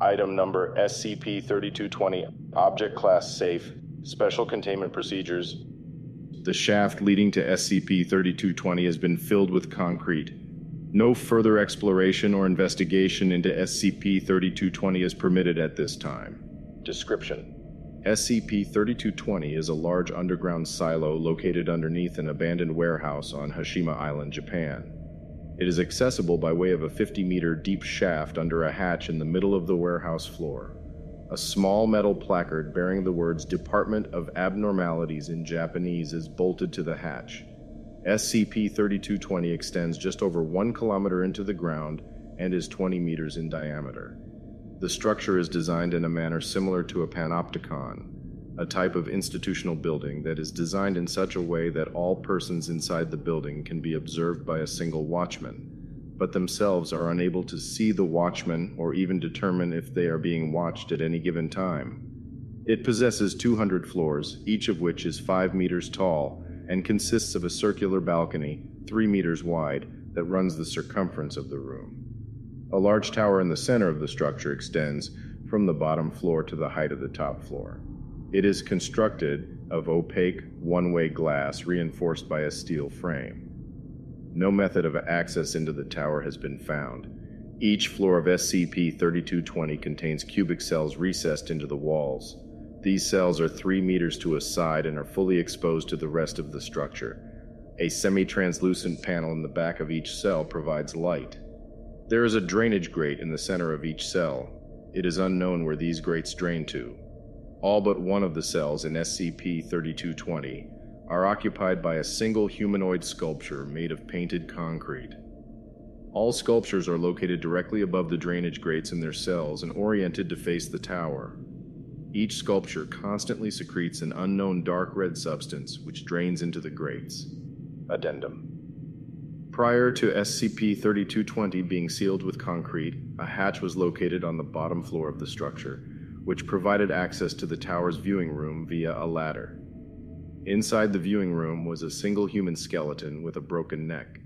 Item number SCP-3220, Object Class Safe, Special Containment Procedures. The shaft leading to SCP-3220 has been filled with concrete. No further exploration or investigation into SCP-3220 is permitted at this time. Description SCP-3220 is a large underground silo located underneath an abandoned warehouse on Hashima Island, Japan. It is accessible by way of a 50 meter deep shaft under a hatch in the middle of the warehouse floor. A small metal placard bearing the words Department of Abnormalities in Japanese is bolted to the hatch. SCP 3220 extends just over one kilometer into the ground and is 20 meters in diameter. The structure is designed in a manner similar to a panopticon, a type of institutional building that is designed in such a way that all persons inside the building can be observed by a single watchman, but themselves are unable to see the watchman or even determine if they are being watched at any given time. It possesses 200 floors, each of which is 5 meters tall and consists of a circular balcony, 3 meters wide, that runs the circumference of the room. A large tower in the center of the structure extends from the bottom floor to the height of the top floor. It is constructed of opaque, one way glass reinforced by a steel frame. No method of access into the tower has been found. Each floor of SCP 3220 contains cubic cells recessed into the walls. These cells are 3 meters to a side and are fully exposed to the rest of the structure. A semi translucent panel in the back of each cell provides light. There is a drainage grate in the center of each cell. It is unknown where these grates drain to. All but one of the cells in SCP 3220 are occupied by a single humanoid sculpture made of painted concrete. All sculptures are located directly above the drainage grates in their cells and oriented to face the tower. Each sculpture constantly secretes an unknown dark red substance which drains into the grates. Addendum. Prior to SCP 3220 being sealed with concrete, a hatch was located on the bottom floor of the structure, which provided access to the tower's viewing room via a ladder. Inside the viewing room was a single human skeleton with a broken neck.